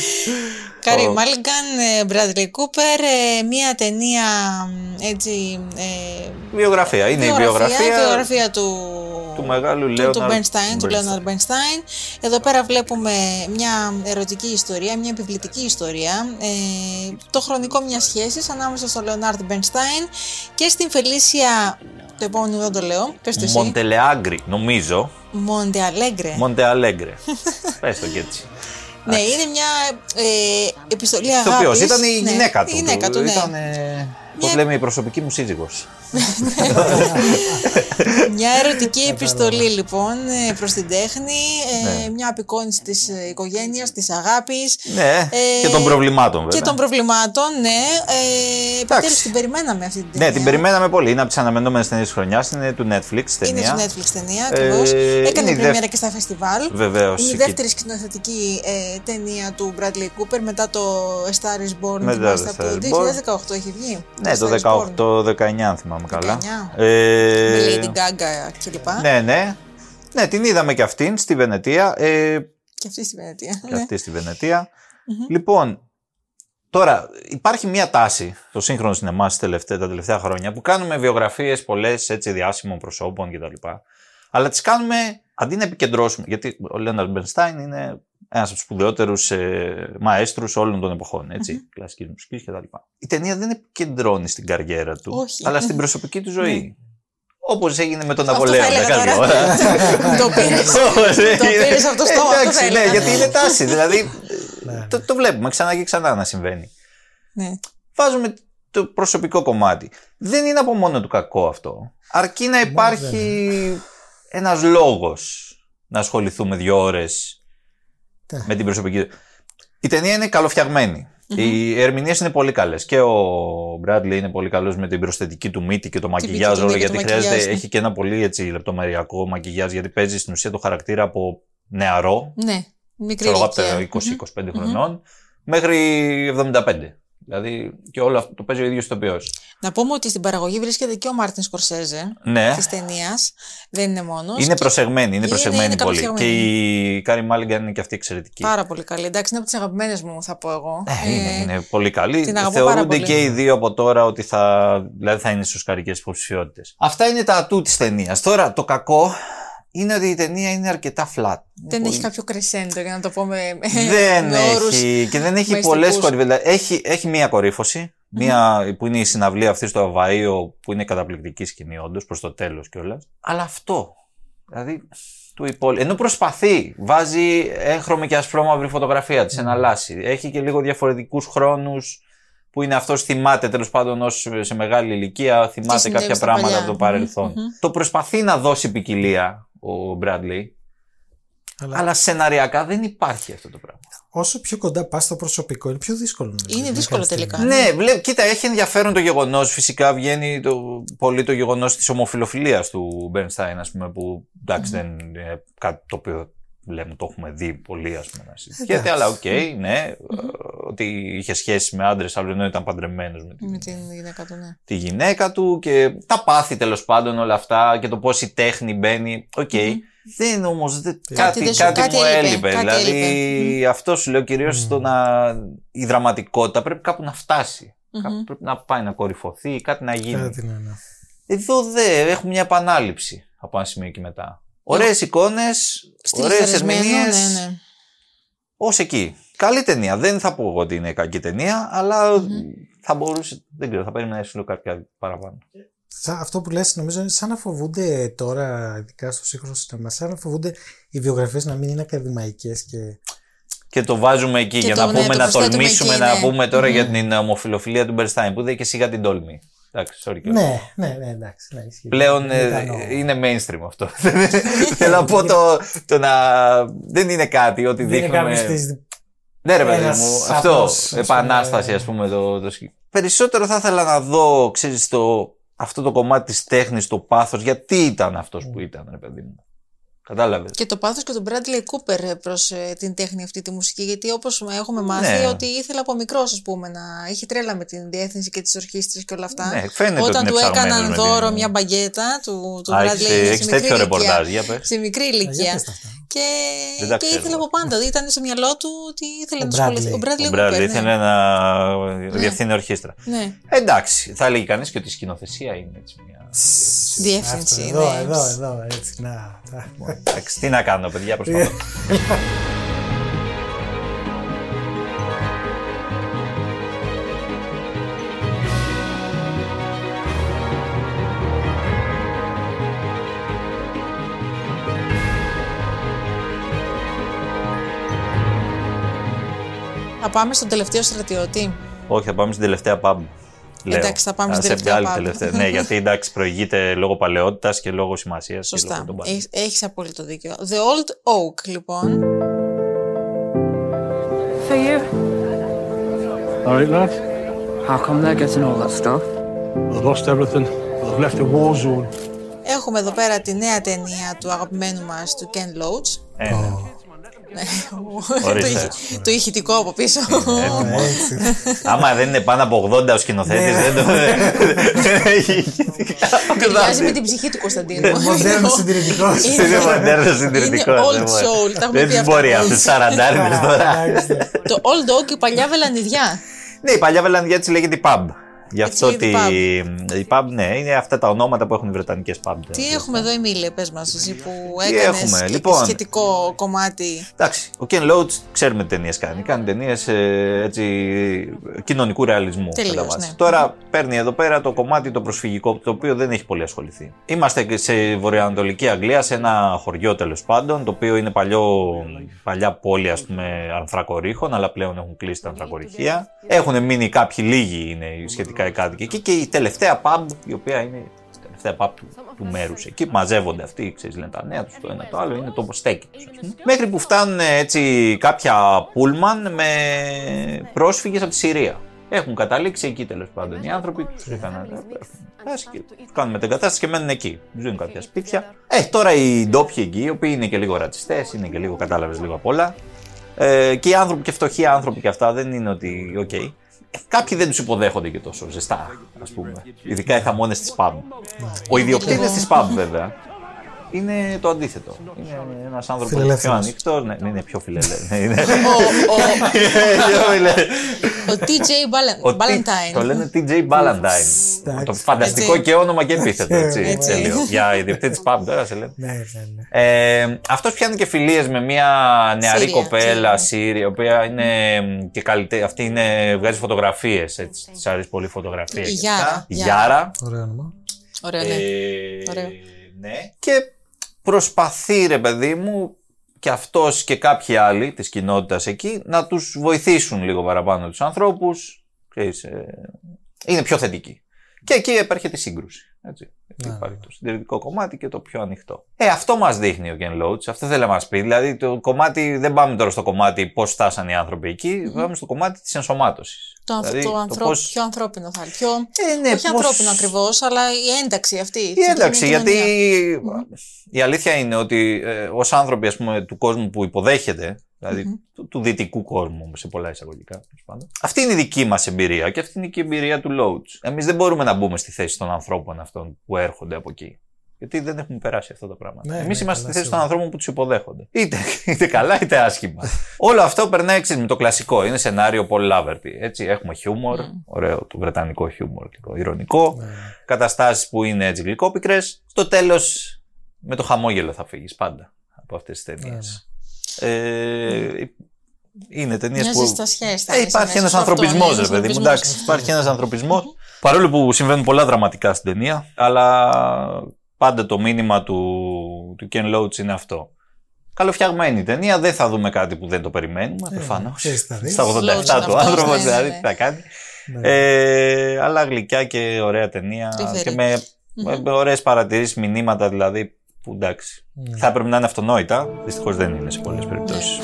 C: Κάρι
A: Ο-
C: Μάλιγκαν, ε, Bradley Cooper, ε, μία ταινία μ, έτσι. ε,
A: Βιογραφία. Είναι η βιογραφία
C: βιογραφία του,
A: του μεγάλου
C: του, του
A: Λέοναρντ
C: Bernstein, του Leonard Bernstein. Εδώ πέρα βλέπουμε μια ερωτική ιστορία, μια επιβλητική ιστορία, ε, το χρονικό μιας σχέσης ανάμεσα στο Leonard Bernstein και στην Φελίσια. Το επόμενο δεν το λέω. Πες το εσύ.
A: Μοντελεάγκρι, νομίζω.
C: Monte Alegre.
A: Μοντεαλέγκρε. Πες το και έτσι. <laughs>
C: Ναι, είναι μια ε, επιστολή αγάπης.
A: Ηθοποιός, ήταν η
C: Ναι,
A: γυναίκα του.
C: Η γυναίκα του, ναι.
A: Ήταν, ε, πώς λέμε, η προσωπική μου σύζυγος. <laughs>
C: Μια ερωτική επιστολή λοιπόν ε, προς την τέχνη, ε,
A: Ναι.
C: μια απεικόνηση της ε, οικογένειας, της αγάπης.
A: Ναι,
C: ε,
A: και των προβλημάτων βέβαια.
C: Και των προβλημάτων, ναι. Ε, Επιτέλους την περιμέναμε αυτή την ταινία.
A: Ναι, την περιμέναμε πολύ. Είναι από τις αναμενόμενες ταινίες της χρονιάς. Είναι του Netflix ταινία.
C: Είναι στο Netflix ταινία, ακριβώς.
A: Ε,
C: Έκανε
A: είναι η
C: πρεμιέρα
A: δεύ-
C: και στα φεστιβάλ.
A: Βεβαίως,
C: Είναι η
A: εκεί.
C: δεύτερη σκηνοθετική ε, ταινία του Bradley Cooper μετά το A Star is Born.
A: Μετά
C: θυμάστε,
A: το
C: από
A: Star
C: το
A: is Born.
C: 2018 έχει βγει.
A: Ναι,
C: A
A: το
C: Star is Born.
A: 18-19, αν θυμάμαι καλά.
C: 19.
A: Ε,
C: Με Lady Gaga κλπ.
A: Ναι, ναι. Ναι, την είδαμε και αυτήν στη Βενετία. Ε,
C: Και αυτή στη Βενετία.
A: και
C: ναι.
A: αυτή στη βενετια Λοιπόν, τώρα υπάρχει μια τάση στο σύγχρονο σινεμά στις τελευταί- τα τελευταία χρόνια που κάνουμε βιογραφίες πολλές έτσι διάσημων προσώπων κτλ. Αλλά τις κάνουμε αντί να επικεντρώσουμε. Γιατί ο Λέοναρντ Μπερνστάιν είναι ένας από τους σπουδαιότερους ε, μαέστρους όλων των εποχών. Έτσι, κλασικής μουσικής κτλ. Η ταινία δεν επικεντρώνει στην καριέρα του,
C: Όχι.
A: αλλά στην προσωπική του ζωή.
C: Ναι.
A: Όπως έγινε με τον
C: Αυτό θα
A: Ναπολέοντα
C: έλεγα
A: κάποια
C: τώρα.
A: ώρα.
C: Το πήρες. <laughs>
A: Όπως
C: Το
A: έγινε.
C: πήρες από το στόμα, αυτό θα
A: Εντάξει, ναι,
C: έλεγα.
A: γιατί είναι τάση. Δηλαδή το, το βλέπουμε ξανά και ξανά να συμβαίνει.
C: Ναι.
A: Βάζουμε το προσωπικό κομμάτι. Δεν είναι από μόνο του κακό αυτό. Αρκεί να υπάρχει ένας λόγος να ασχοληθούμε δύο ώρες
B: Ναι.
A: με την προσωπική. Η ταινία είναι καλοφτιαγμένη. Οι ερμηνείες είναι πολύ καλές. Και ο Μπράντλι είναι πολύ καλός με την προσθετική του μύτη και το μακιγιάζ
C: μύτη
A: όλο.
C: και το
A: Γιατί χρειάζεται,
C: μακιγιάζ, ναι.
A: έχει και ένα πολύ έτσι, λεπτομεριακό μακιγιάζ. Γιατί παίζει στην ουσία το χαρακτήρα από νεαρό,
C: Ναι, μικρή
A: ξέρω εγώ από
C: ηλικία.
A: τα 20-25 χρονών, μέχρι 75. Δηλαδή και όλο αυτό το παίζει ο ίδιος ηθοποιός.
C: Να πούμε ότι στην παραγωγή βρίσκεται και ο Μάρτιν Σκορσέζε
A: Ναι.
C: της ταινίας. Δεν είναι μόνος.
A: Είναι προσεγμένη, είναι
C: Είναι-
A: προσεγμένη
C: είναι
A: πολύ.
C: καλοφτιαγμένη.
A: Και η Κάρι Μάλιγκαν είναι και αυτή εξαιρετική.
C: Πάρα πολύ καλή. Εντάξει, είναι από τις αγαπημένες μου, θα πω εγώ.
A: Ε, είναι,
C: Ε,
A: είναι πολύ καλή.
C: την αγαπώ πάρα
A: Θεωρούνται
C: πολύ.
A: και οι δύο από τώρα ότι θα, δηλαδή θα είναι στις οσκαρικές υποψηφιότητες. Αυτά είναι τα ατού της ταινίας. Τώρα το κακό είναι ότι η ταινία είναι αρκετά flat.
C: Δεν έχει κάποιο κρεσέντο για να το πω με,
A: Δεν
C: με όρους
A: έχει και δεν έχει
C: μαϊστικούς.
A: πολλές κορυφέ. Έχει, έχει μία κορύφωση. Μία που είναι η συναυλία αυτή στο Αβαΐο που είναι καταπληκτική σκηνή, όντως προς το τέλος κιόλας. Αλλά αυτό. Δηλαδή του υπόλοιπου. Ενώ προσπαθεί, βάζει έγχρωμη και ασπρόμαυρη φωτογραφία, της εναλλάσσει. Έχει και λίγο διαφορετικούς χρόνους που είναι αυτός θυμάται τέλος πάντων ως σε μεγάλη ηλικία, θυμάται
C: συνέβη
A: κάποια
C: στα
A: πράγματα
C: παλιά.
A: από το παρελθόν.
C: Μμμ, μμμ.
A: Το προσπαθεί να δώσει ποικιλία ο Μπράντλι,
B: Αλλά,
A: αλλά σεναριακά δεν υπάρχει αυτό το πράγμα.
B: όσο πιο κοντά πας στο προσωπικό, είναι πιο δύσκολο. νομίζω,
C: Είναι
B: να
C: δύσκολο
B: κάνεις
C: τελικά.
B: ταινία.
A: Ναι, βλέπ, κοίτα, έχει ενδιαφέρον το γεγονός. Φυσικά βγαίνει το, πολύ το γεγονός της ομοφυλοφιλίας του Μπερνστάιν, ας πούμε, που εντάξει, δεν είναι κάτι το οποίο λέμε, το έχουμε δει πολύ, ας πούμε. να συζητιέται, αλλά οκ, ναι, ε, ότι είχε σχέση με άντρες, άλλο ενώ ήταν παντρεμένος με, τη-
C: Με την γυναίκα του, ναι.
A: τη γυναίκα του και τα πάθη τέλος πάντων όλα αυτά και το πώς η τέχνη μπαίνει. Οκ. Δεν όμως. Κάτι,
C: Κάτι δεν
A: κάτι,
C: σου- κάτι
A: μου
C: έλειπε,
A: έλειπε.
C: κάτι
A: δηλαδή, αυτό σου λέω κυρίως στο να. η δραματικότητα πρέπει κάπου να φτάσει. Κάπου πρέπει να πάει να κορυφωθεί, κάτι να γίνει.
B: Κάτι ναι, ναι.
A: Εδώ δεν έχουμε μια επανάληψη από ένα σημείο και μετά. Ωραίες εικόνες, ωραίες
C: Στυλιζαρισμένο,
A: ερμηνείες.
C: ναι, ναι.
A: Ω εκεί. Καλή ταινία. Δεν θα πω εγώ ότι είναι κακή ταινία, αλλά θα μπορούσε. Δεν ξέρω, θα περίμενα να σου λέω κάποια παραπάνω.
B: Σαν αυτό που λες νομίζω είναι σαν να φοβούνται τώρα, ειδικά στο σύγχρονο σινεμά, σαν να φοβούνται οι βιογραφίες να μην είναι ακαδημαϊκές και...
A: Και το βάζουμε εκεί
C: Και
A: για
C: το-
A: να
C: ναι,
A: πούμε,
C: το
A: να
C: προσθέτουμε
A: τολμήσουμε
C: εκεί,
A: να
C: ναι.
A: πούμε τώρα
C: Μμμ.
A: για την ομοφιλοφιλία του Μπερστάιν, που δεν και σιγά την τόλμη. Εντάξει, sorry κιόλας.
B: Ναι, ναι, ναι, εντάξει. Ναι, ισχύει.
A: Πλέον
B: Δεν
A: ε,
B: ήταν ο-
A: είναι mainstream αυτό. <laughs> Θέλω να πω το, το να. Δεν είναι κάτι ότι
B: Δεν είναι
A: δείχνουμε.
B: κάποιος της-
A: Ναι, ρε παιδί
B: ένας
A: μου,
B: απλός,
A: αυτό.
B: ας πούμε,
A: Επανάσταση, ας πούμε. Το, το... σκι- Περισσότερο θα ήθελα να δω, ξέρεις, το, αυτό το κομμάτι της τέχνης, το πάθος, γιατί ήταν αυτός που ήταν, ρε παιδί μου. Κατάλαβες.
C: Και το πάθος και τον Bradley Cooper προς ε, την τέχνη αυτή τη μουσική, γιατί όπως έχουμε μάθει
A: Ναι.
C: ότι ήθελε από μικρός ας πούμε να είχε τρέλα με την διεύθυνση και τις ορχήστρες και όλα αυτά.
A: Ναι, φαίνεται ότι
C: Όταν
A: είναι
C: του
A: ψαγμένος
C: έκαναν
A: με
C: δώρο
A: την-
C: μια μπαγκέτα του, του
A: Α,
C: Bradley
A: έχεις,
C: είναι
A: έχεις
C: σε μικρή
A: τέτοιο
C: ηλικία.
A: ρεπορτάζ, για πες.
C: Σε μικρή
B: Για
C: ηλικία.
B: πες τα αυτά.
C: Και,
A: Δεν τα
C: και
A: ξέρω.
C: ήθελε από πάντα. Δηλαδή ήταν στο μυαλό του ότι ήθελε
B: Ο
C: να ασχοληθεί.
B: Bradley.
C: Ο Bradley
A: Ο
C: Cooper.
A: Μπράδλ
C: ναι.
A: ήθελε να διευθύνει ορχήστρα.
C: Ναι.
A: Εντάξει, θα έλεγε κανείς και ότι η σκηνοθεσία είναι έτσι μια.
C: Διεύθυνση.
B: Αυτό, εδώ,
C: ναι.
B: εδώ, εδώ, έτσι, να. Να.
A: Εντάξει, τι να κάνω, παιδιά, προσπαθώ.
C: Θα πάμε στον τελευταίο στρατιώτη.
A: Όχι, θα πάμε στην τελευταία pub. Λέω.
C: Εντάξει, θα πάμε
A: Α,
C: στην
A: σε
C: τελευταία
A: άλλη
C: pub.
A: τελευταία. ναι, γιατί εντάξει, προηγείται λόγω παλαιότητας και λόγω σημασίας.
C: Σωστά. Έχεις, έχεις απόλυτο δίκιο. The Old Oak, λοιπόν.
L: For you.
F: All right, lads.
L: How come they're getting all that stuff?
F: They've lost everything. They've left the war zone.
C: Έχουμε εδώ πέρα τη νέα ταινία του αγαπημένου μας, του Ken Loach.
A: Ε, ναι.
C: Ναι,
A: Ορίστε.
C: το, ηχη- το ηχητικό από πίσω.
B: Έτσι.
A: Άμα δεν είναι πάνω από 80 ο σκηνοθέτης,
B: Ναι.
A: δεν το. δεν έχει.
C: Ταιριάζει με την ψυχή του Κωνσταντίνου.
B: Μοντέρνος συντηρητικός.
A: Είναι μοντέρνος συντηρητικός.
C: Είναι old soul, τα έχουμε
A: Δεν
C: πει
A: τι
C: αυτά.
A: μπορεί αυτέ τι σαραντάριδες τώρα.
C: το Old Oak, η παλιά βελανιδιά.
A: Ναι, η παλιά Βελανδιά έτσι λέγεται η pub. Γι' αυτό ότι
C: λέγεται
A: η pub, ναι, είναι αυτά τα ονόματα που έχουν οι Βρετανικές pub.
C: Τι έχουμε εδώ, Εμίλια, πες μας, εσύ που
A: Τι
C: έκανες
A: έχουμε,
C: και
A: λοιπόν.
C: σχετικό κομμάτι.
A: Εντάξει, ο Ken Loach ξέρουμε τι ταινίες κάνει. Κάνει ταινίες έτσι, κοινωνικού ρεαλισμού.
C: Τελείως,
A: κατά βάση.
C: ναι.
A: Τώρα παίρνει εδώ πέρα το κομμάτι το προσφυγικό, το οποίο δεν έχει πολύ ασχοληθεί. Είμαστε και σε βορειοανατολική Αγγλία, σε ένα χωριό τέλος πάντων, το οποίο είναι παλιό, παλιά πόλη ας πούμε ανθρακορίχων, αλλά πλέον έχουν κλείσει τα ανθρακοριχεία. Έχουν μείνει κάποιοι λίγοι είναι οι σχετικά οι κάτοικοι εκεί και η τελευταία pub, η οποία είναι η τελευταία pub του, του μέρους εκεί, που μαζεύονται αυτοί, ξέρεις, λένε τα νέα τους το ένα το άλλο, είναι το στέκι τους, ας πούμε. Μέχρι που φτάνουν ε, έτσι κάποια πούλμαν με πρόσφυγες από τη Συρία. Έχουν καταλήξει εκεί τέλος πάντων οι άνθρωποι, τους είχαν φτάσει και τους κάνουν μετεγκατάσταση και μένουν εκεί. Ζουν κάποια σπίτια. Ε, τώρα οι ντόπιοι εκεί, οι οποίοι είναι και λίγο ρατσιστές, είναι και λίγο κατάλαβες λίγο απ' όλα. Ε, και οι άνθρωποι και φτωχοί άνθρωποι και αυτά δεν είναι ότι. Οκ. Ε, Κάποιοι δεν τους υποδέχονται και τόσο ζεστά, ας πούμε. Ειδικά οι θαμώνες της pub. Ο ιδιοκτήτης της pub, βέβαια, είναι το αντίθετο. Είναι ένας άνθρωπος πιο
B: Φιλελεύθερος.
A: ανοιχτό. Ναι, είναι πιο φιλελεύθερο. Είναι-
C: Ο, ο,
A: πιο <laughs> φιλε-
C: ο TJ
A: Ο Τι-
C: Ballantyne.
A: Το λένε TJ Ballantyne.
B: Εντάξει.
A: Το φανταστικό
C: Έτσι.
A: και όνομα και επίθετο. Έτσι,
B: Έτσι.
A: τέλειο. Για ιδιοκτήτη pub, τώρα σε λένε.
B: Ναι, ναι, ναι.
A: Ε, αυτός πιάνει και φιλίες με μια νεαρή
C: Σύρια,
A: κοπέλα
C: Σύρια.
A: Σύρια, η οποία είναι μ, και καλυτε... Αυτή είναι, βγάζει φωτογραφίες. Της αρέσει πολύ η φωτογραφία.
C: Η
A: και
C: Γιάρα,
A: αυτά. Η
C: Γιάρα.
A: Γιάρα.
B: Ωραίο όνομα.
C: Ωραίο, ναι.
A: Ε,
C: Ωραίο.
A: ναι. Και προσπαθεί, ρε παιδί μου, και αυτός και κάποιοι άλλοι της κοινότητας εκεί να τους βοηθήσουν λίγο παραπάνω τους ανθρώπους. Ξέρεις, ε, είναι πιο θετικοί. Και εκεί επέρχεται η σύγκρουση. Έτσι. Γιατί
B: Ναι.
A: υπάρχει το συντηρητικό κομμάτι και το πιο ανοιχτό. Ε, αυτό μας δείχνει ο Ken Loach. Αυτό θέλει να μας πει. Δηλαδή, το κομμάτι, δεν πάμε τώρα στο κομμάτι πώς φτάσαν οι άνθρωποι εκεί, πάμε στο κομμάτι της ενσωμάτωσης.
C: Το, ανθ-
A: Δηλαδή,
C: το
A: το
C: ανθρω-
A: πώς-
C: πιο ανθρώπινο θα είναι. Πιο...
A: Ε, ναι,
C: όχι
A: πώς-
C: ανθρώπινο ακριβώς, αλλά η ένταξη αυτή.
A: Η ένταξη, γιατί η αλήθεια είναι ότι ε, ως άνθρωποι ας πούμε, του κόσμου που υποδέχεται, δηλαδή του, του δυτικού κόσμου σε πολλά εισαγωγικά, τέλος πάντων, αυτή είναι η δική μας εμπειρία και αυτή είναι και η εμπειρία του Loach. Εμείς δεν μπορούμε να μπούμε στη θέση των ανθρώπων αυτών που έρχονται από εκεί. Γιατί δεν έχουμε περάσει αυτά τα πράγματα.
B: Ναι,
A: Εμείς
B: ναι,
A: είμαστε στη
B: καλά,
A: θέση των
B: σίγουρα.
A: ανθρώπων που τους υποδέχονται. Είτε, είτε καλά είτε άσχημα. <laughs> Όλο αυτό περνάει εξής, με το κλασικό. Είναι σενάριο Paul Laverty. Έτσι, έχουμε χιούμορ, ωραίο το βρετανικό χιούμορ, λίγο ηρωνικό.
B: Ναι.
A: Καταστάσεις που είναι έτσι γλυκόπικρες. Στο τέλος, με το χαμόγελο θα φύγεις πάντα από αυτές τις ταινίες. Ε, είναι ταινίες
C: Μια
A: που.
C: ζεστασιά
A: Ε,
C: αισθάνεσαι
A: υπάρχει
C: μέσα
A: ένας
C: σε αυτό, ναι,
A: ανθρωπισμός,
C: ένας
A: ρε παιδί μου.
C: ανθρωπισμός.
A: Εντάξει, υπάρχει ένας ανθρωπισμός. Παρόλο που συμβαίνουν πολλά δραματικά στην ταινία, αλλά πάντα το μήνυμα του, του Ken Loach είναι αυτό. Καλοφτιαγμένη η ταινία, δεν θα δούμε κάτι που δεν το περιμένουμε,
B: Ε,
A: προφανώς.
B: ξέρεις, θα δεις.
A: Στα 87
C: Loach
A: του
C: είναι αυτός,
A: άνθρωπος,
C: ναι, ναι,
A: δηλαδή
C: ναι.
A: τι θα κάνει.
B: Ναι.
A: Ε, αλλά γλυκιά και ωραία ταινία
C: Τρυφερή.
A: και με, με ωραίες παρατηρήσεις, μηνύματα δηλαδή που εντάξει. Θα έπρεπε να είναι αυτονόητα, δυστυχώς δεν είναι σε πολλές περιπτώσεις.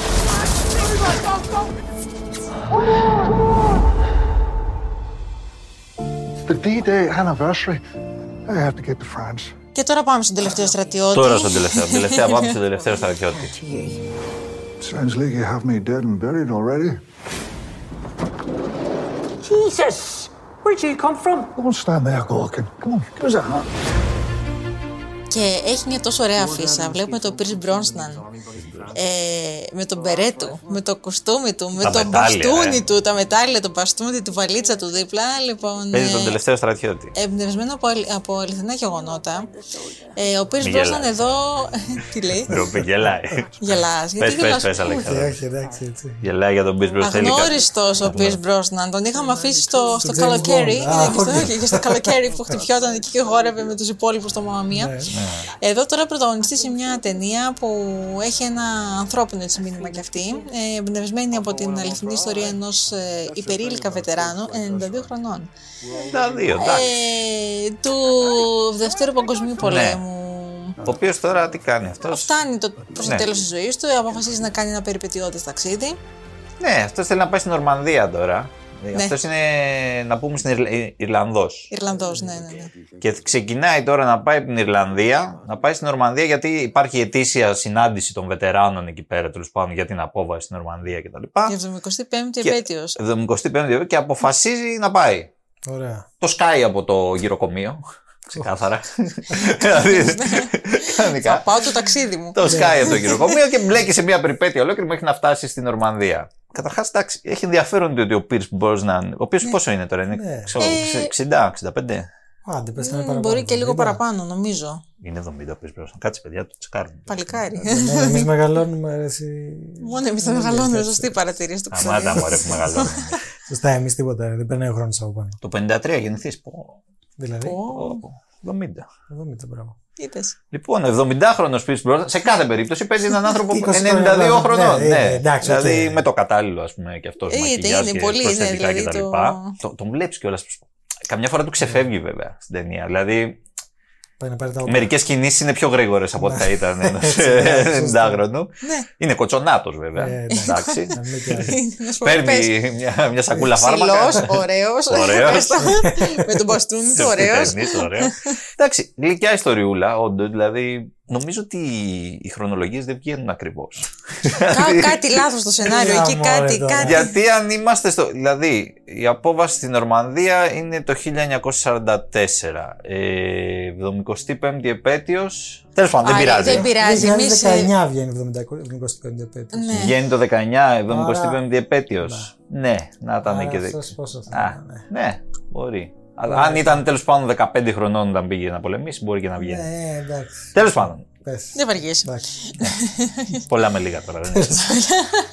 M: It's the D-Day anniversary. I have to get to France.
C: Και τώρα πάμε στον τελευταίο στρατιώτη.
A: Τώρα στον τελευταίο. Τελευταία πάμε στον τελευταίο στρατιώτη.
M: Sounds like you have me dead and buried already.
N: Jesus! Where'd you come from?
M: Don't stand there gawking. Come on, give us a hand.
C: Και έχει μια τόσο ωραία φύσα. Βλέπουμε τον Pierce Brosnan ε, με τον μπερέ του, με το κουστούμι του, με
A: Τα
C: το
A: μετάλλια,
C: μπαστούνι
A: ε.
C: του, τα μετάλλια, το μπαστούνι, τη βαλίτσα του δίπλα. Λοιπόν,
A: Παίζει τον
C: ε,
A: τελευταίο στρατιώτη.
C: εμπνευσμένο από, αλη- από αληθινά γεγονότα. Ε, ο Pierce
A: Μη
C: Brosnan
A: γελάς.
C: εδώ. <laughs> Τι λέει,
A: Ροπή, γελάει.
C: γελάς.
A: Πες,
C: Γιατί
A: πες,
C: γελάς;
A: πες, Αλέξανδρο.
B: Όχι, εντάξει, έτσι.
A: Γελάει για τον Pierce Brosnan. Θέλει κάτι.
C: Αγνώριστος ο Pierce Brosnan. Τον είχαμε αφήσει στο, στο
B: James
C: καλοκαίρι.
B: Bond. Α,
C: και στο-
B: όχι.
C: όχι, και στο καλοκαίρι που χτυπιόταν εκεί και χόρευε με τους υπόλοιπους στο Μαμαμία.
B: Ναι.
C: Εδώ τώρα πρωταγωνιστεί σε μια ταινία που έχει ένα ανθρώπινο έτσι μήνυμα κι αυτή, ε, εμπνευσμένη από την αληθινή ιστορία ενός ε, υπερήλικα βετεράνου 92 χρονών.
A: 92, εντάξει.
C: Ε, του Δευτέρου Παγκοσμίου Πολέμου.
A: Ο οποίος τώρα τι κάνει αυτός;
C: Φτάνει το, προς το
A: Ναι.
C: τέλος της ζωής του, αποφασίζει να κάνει ένα περιπετειώδες ταξίδι.
A: Ναι, αυτός θέλει να πάει στην Ορμανδία τώρα.
C: Ναι.
A: Αυτός είναι, να πούμε, στην Ιρλ... Ιρλανδός.
C: Ιρλανδός, ναι, ναι, ναι.
A: Και ξεκινάει τώρα να πάει από την Ιρλανδία, να πάει στην Ορμανδία γιατί υπάρχει ετήσια συνάντηση των βετεράνων εκεί πέρα, τέλος πάντων, για την απόβαση στην Ορμανδία κτλ.
C: Η 75η επέτειος.
A: 75η και αποφασίζει να πάει.
B: Ωραία.
A: Το σκάει από το γυροκομείο. Ξεκάθαρα. <laughs> Δηλαδή,
C: Θα
A: κανονικά.
C: πάω το ταξίδι μου.
A: Το σκάει από το γυροκομείο και μπλέκει σε μια περιπέτεια ολόκληρη μέχρι να φτάσει στην Ορμανδία. Καταρχάς, εντάξει, έχει ενδιαφέρον ότι ο Pierce Brosnan, ο οποίο πόσο είναι τώρα, είναι
B: Ναι.
A: ξέρω,
C: Ε,
A: 60-65.
B: Άντε, πες να
C: Μ,
B: είναι παραπάνω.
C: Μπορεί και λίγο
B: Δεν
C: παραπάνω, νομίζω.
A: Είναι 70 ο Pierce Brosnan. Κάτσε, παιδιά, το τσεκάρουμε.
C: Παλικάρι.
B: Ναι, εμείς μεγαλώνουμε, αρέσει.
C: Μόνο εμείς θα μεγαλώνουμε, σωστή παρατηρήση του
A: Αμάτα μου, ρε που μεγαλώνει. <laughs>
B: Σωστά, εμείς τίποτα, ρε, δεν περνάει ο χρόνος από πάνω.
A: Το 53 γεννηθείς.
B: Δηλαδή,
A: 70.
B: 70 μπράβο.
C: Είδες.
A: Λοιπόν, 70χρονο Pierce Brosnan, σε κάθε περίπτωση παίζει έναν άνθρωπο
B: 20
A: 92
B: χρόνια,
A: χρονών.
B: ναι,
A: Ναι,
B: ε, εντάξει,
A: δηλαδή
B: οκ.
A: με το κατάλληλο, ας πούμε, και αυτός.
C: Ε, είναι, είναι πολύ, ναι, δηλαδή
A: κτλ.
C: το-
A: Το... Τον βλέπεις κιόλας. Καμιά φορά του ξεφεύγει βέβαια στην ταινία. Δηλαδή, μερικές κινήσεις είναι πιο γρήγορες από ό,τι θα ήταν ενό
B: Έτσι, ναι, <laughs> σωστά.
A: 90χρονου.
C: Ναι.
A: Είναι κοτσονάτος βέβαια.
B: Ε, ναι.
A: Εντάξει.
B: Να μην με πιάσει. <laughs>
C: Να σου πω, πες.
A: Παίρνει μια, μια σακούλα φάρμακα.
C: Ψηλός, ωραίος.
A: Ωραίος.
C: Πες το. <laughs> Με τον μπαστούνι του, ωραίος.
A: Ταινίς, ωραίος. Εντάξει, γλυκιά ιστοριούλα, όντως. Δηλαδή, νομίζω ότι οι χρονολογίες δεν βγαίνουν ακριβώς.
C: Κα- <laughs> Κάτι λάθος στο σενάριο. Εκεί
B: Γαμώ, ρε,
C: κάτι,
B: τώρα.
C: κάτι.
A: Γιατί αν είμαστε στο. Δηλαδή, η απόβαση στην Νορμανδία είναι το 1944. Ε, 75η επέτειος. Τέλος πάντων, δεν
C: Άρα,
A: πειράζει.
C: Δεν πειράζει. Εμείς, ε,
B: 2019 βγαίνει 75 επέτειος.
C: Ναι.
A: Βγαίνει το 19, 75η επέτειος. Ναι, να ήταν
B: Άρα
A: και. δε-
B: αυτός πόσο θα
A: Α,
B: είναι,
A: ναι, μπορεί. Αλλά αν ήταν τέλος πάντων 15 χρονών όταν πήγε να πολεμήσει, μπορεί και να βγαίνει.
B: Ναι, εντάξει.
A: Τέλος πάντων.
B: Πες.
C: Δεν βαριέσαι.
B: Εντάξει.
A: Πολλά με λίγα τώρα. δεν <laughs>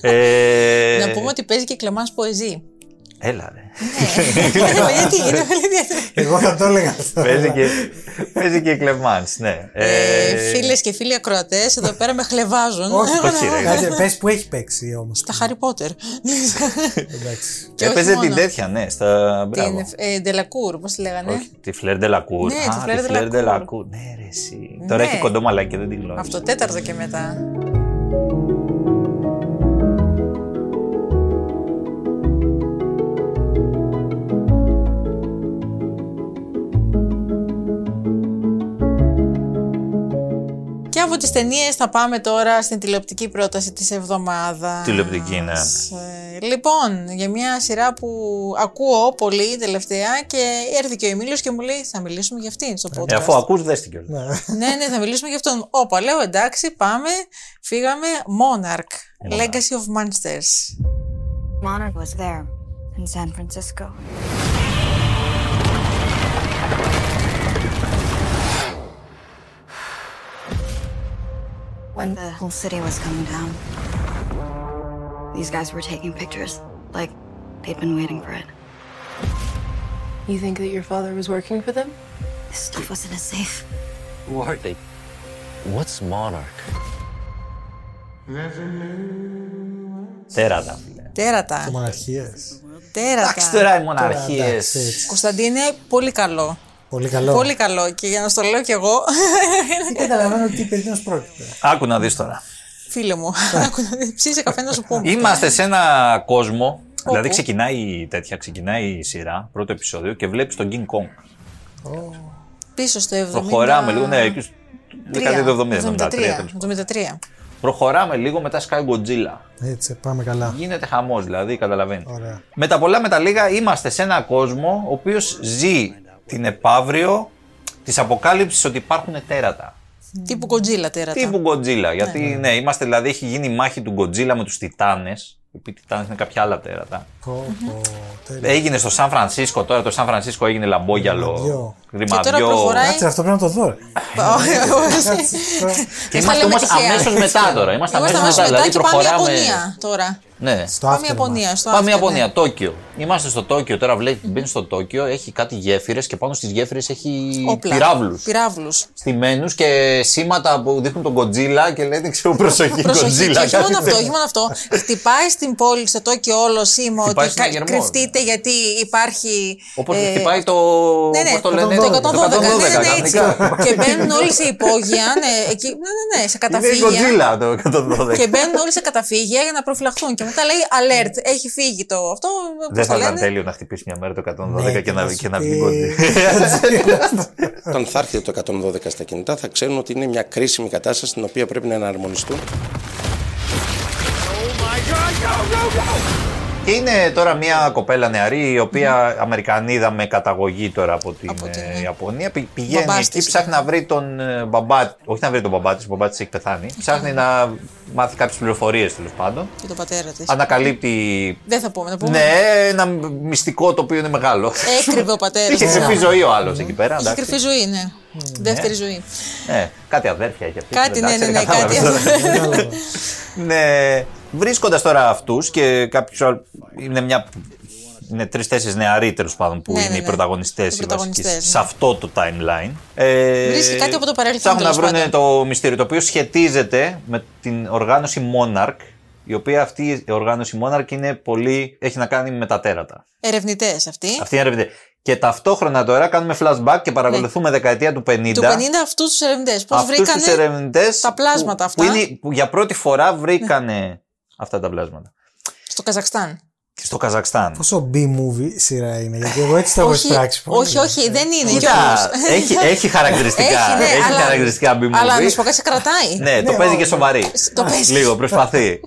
A: είναι. ε,
C: Να πούμε ότι παίζει και κλεμάς ποεζή.
A: Έλα, ρε. <laughs>
C: Γιατί είναι πολύ ιδιαίτερο.
B: Εγώ θα το έλεγα αυτό.
A: παίζει, και, παίζει και Κλεμάνς, ναι.
C: Ε, Φίλες και φίλοι ακροατές, εδώ πέρα με χλεβάζουν.
B: Όχι,
A: όχι, ρε.
B: Κάτσε, πες που έχει παίξει όμως.
C: Τα Harry Potter.
B: Εντάξει.
C: Και όχι
A: Έπαιζε την
C: μόνο.
A: τέτοια, ναι, στα. Μπράβο.
C: Την ε, Ντελακούρ, πώς τη λέγανε;
A: Όχι, τη Φλερ Ντελακούρ.
C: Ναι, τη
A: Α,
C: Fleur
A: τη Φλερ
C: Delacour.
A: Ντελακούρ. Ναι, ρε, εσύ. Τώρα
C: Ναι.
A: έχει κοντό μαλάκι και δεν την γνώριζα.
C: Αυτό τέταρτο και μετά. Και από τις ταινίες θα πάμε τώρα στην τηλεοπτική πρόταση της εβδομάδας.
A: Τηλεοπτική, ναι.
C: Ε, Λοιπόν, για μια σειρά που ακούω πολύ τελευταία και έρθει και ο Εμίλιος και μου λέει θα μιλήσουμε για αυτήν στο podcast.
A: Ε, αφού ακούς, δες την κιόλας.
C: ναι, ναι, θα μιλήσουμε για αυτόν. Όπα, λέω εντάξει, πάμε. Φύγαμε. Monarch. Legacy of Monsters.
O: Monarch was there in San Francisco. When the whole city was coming down, these guys were taking pictures like they'd been waiting for it.
L: You think that your father was working for them?
O: This stuff was in a safe.
P: Who are they? What's Monarch?
A: Τέρατα, φίλε.
B: Και
C: Τέρατα.
B: μοναρχίες.
C: Τέρατα.
A: Εντάξει τώρα οι
B: εντάξει,
A: μοναρχίες.
B: έτσι.
C: Κωνσταντίνε, πολύ καλό.
B: Πολύ καλό.
C: Πολύ καλό. Και για να στο λέω κι εγώ, <laughs>
B: Δεν καταλαβαίνω τι περί τίνος πρόκειται.
A: Άκου να δεις τώρα.
C: φίλε μου, <laughs> <laughs> άκου να δεις, ψήσε καφέ να σου πούμε.
A: Είμαστε σε ένα κόσμο. Δηλαδή ξεκινάει η τέτοια, ξεκινάει η σειρά, πρώτο επεισόδιο και βλέπεις τον King Kong.
C: πίσω στο 70.
A: Προχωράμε λίγο, ναι, εκεί στο- δεκαετία του 70, 73. τέλος πάντων.
C: 73.
A: Προχωράμε λίγο μετά Sky Godzilla.
B: Έτσι, πάμε καλά.
A: Γίνεται χαμός, δηλαδή, καταλαβαίνεις.
B: Ωραία.
A: Με τα πολλά με τα λίγα είμαστε σε ένα κόσμο ο οποίος ζει την επαύριο της αποκάλυψης ότι υπάρχουν τέρατα.
C: Τύπου Godzilla τέρατα.
A: Τύπου Godzilla. Γιατί ναι. είμαστε, δηλαδή, έχει γίνει η μάχη του Godzilla με τους Τιτάνες. Οι Τιτάνες είναι κάποια άλλα τέρατα.
B: Πω, πω, τέλεια.
A: Έγινε στο Σαν Φρανσίσκο τώρα. Το Σαν Φρανσίσκο έγινε λαμπόγιαλο.
B: Γρημαδιό.
A: Γρημαδιό.
C: τώρα προχωράει-
B: Κάτσε, αυτό πρέπει να το δω. ρε. Κάτσε, τώρα.
A: Και
C: Δεν
A: είμαστε
C: τα λέμε
A: όμω
C: τυχαία.
A: αμέσως μετά τώρα. Είμαστε αμέσως μετά. Δηλαδή
C: και πάμε
A: προχωράμε.
C: Ιαπωνία τώρα.
A: Ναι.
B: Στο
C: Πάμε
B: aftermath.
C: Ιαπωνία. Στο
A: Πάμε
C: after,
A: Ιαπωνία,
C: ναι.
A: Τόκιο. Είμαστε στο Τόκιο τώρα. Βλέπει, μπαίνει στο Τόκιο, έχει κάτι γέφυρες και πάνω στις γέφυρες έχει
C: Όπλα.
A: πυράβλους.
C: Πυράβλους.
A: Στημένους και σήματα που δείχνουν τον Godzilla και λένε ξέρω προσοχή
C: Προσοχή,
A: Godzilla.
C: και όχι
A: κάτι
C: μόνο αυτό,
A: τέτοιο.
C: όχι μόνο αυτό. Χτυπάει στην πόλη, στο Τόκιο όλο σήμα
A: Χτυπάει
C: ότι
A: στον
C: κα-
A: Αγερμό.
C: κρυφτείτε γιατί υπάρχει.
A: Όπως
C: ε,
A: χτυπάει το.
C: Ναι, ναι,
A: πώς το λένε,
C: το 112.
A: το
C: Ναι, ναι, ναι, έτσι.
A: κανονικά.
C: Και μπαίνουν όλοι σε υπόγεια, ναι, εκεί, ναι, ναι, ναι, σε
A: Είναι η
C: καταφύγια.
A: Godzilla το 112.
C: Και μπαίνουν όλοι σε καταφύγια για να προφυλαχθούν. Και μετά λέει alert, έχει φύγει το αυτό. πώς
A: Δεν
C: το
A: θα ήταν
C: λένε;
A: τέλειο να χτυπήσει μια μέρα το 112
B: Ναι,
A: και
B: και
A: να,
B: να
A: και
B: σου
A: να βγει
B: πει-
A: Godzilla. <laughs>
Q: Όταν θα έρθει το 112 στα κινητά, θα ξέρουν ότι είναι μια κρίσιμη κατάσταση στην οποία πρέπει να εναρμονιστούν.
A: Και είναι τώρα μια κοπέλα νεαρή, η οποία Αμερικανίδα με καταγωγή τώρα από την,
C: Από την,
A: ε,
C: ναι.
A: Ιαπωνία. Πη- Πηγαίνει
C: Μπαμπάς
A: εκεί,
C: της.
A: ψάχνει να βρει τον ε, μπαμπά, όχι να βρει τον μπαμπά της, ο μπαμπάς της έχει πεθάνει. Ψάχνει να μάθει κάποιες πληροφορίες τέλος πάντων.
C: Και τον πατέρα της.
A: Ανακαλύπτει.
C: Δεν θα πούμε, να πούμε.
A: Ναι, ένα μυστικό το οποίο είναι μεγάλο.
C: Έκρυβε ο <laughs> πατέρας.
A: Είχε κρυφή ζωή ο άλλος εκεί πέρα.
C: Είχε
A: εντάξει.
C: κρυφή ζωή, ναι. Δεύτερη ζωή.
A: Ε, κάτι αδέρφια έχει αυτή.
C: Κάτι, ναι,
A: εντάξει,
C: ναι, ναι,
A: κατάλαβες
C: κάτι.
A: τώρα. <laughs> ναι, βρίσκοντας τώρα αυτούς και κάποιου άλλου. Είναι μια. Είναι τρει-τέσσερι νεαροί τέλος πάντων που
C: Ναι,
A: είναι
C: ναι,
A: οι
C: ναι.
A: πρωταγωνιστές
C: Οι πρωταγωνιστές,
A: σε
C: ναι.
A: αυτό το timeline. Ε,
C: Βρίσκει κάτι από το παρελθόν,
A: Ψάχνουν να
C: τέλος
A: βρουν
C: πάντων.
A: το μυστήριο το οποίο σχετίζεται με την οργάνωση Monarch. Η οποία αυτή η οργάνωση Monarch είναι πολύ. έχει να κάνει με τα τέρατα.
C: Ερευνητές αυτοί.
A: Αυτή είναι ερευνητή. Και ταυτόχρονα τώρα κάνουμε flashback και παρακολουθούμε δεκαετία του 50.
C: Ναι. Του 50 αυτούς τους ερευνητές. Πώς
A: αυτούς
C: βρήκανε
A: τους ερευνητές
C: τα πλάσματα
A: που,
C: αυτά; Ναι.
A: Που, είναι, που για πρώτη φορά βρήκανε αυτά τα πλάσματα.
C: στο Καζακστάν.
A: Στο Καζακστάν.
B: Πόσο B-movie σειρά είναι, γιατί εγώ έτσι τα έχω
C: όχι,
B: εισπράξει. πολύ.
C: όχι, όχι, δεν είναι
A: Κοίτα,
C: κιόλας.
A: έχει, έχει χαρακτηριστικά.
C: Έχει, ναι,
A: έχει
C: αλλά-
A: χαρακτηριστικά B-movie.
C: Αλλά να σου πω κάτι, σε κρατάει.
A: Ναι, το παίζει και σοβαρή.
C: Το παίζει.
A: Λίγο, προσπαθεί.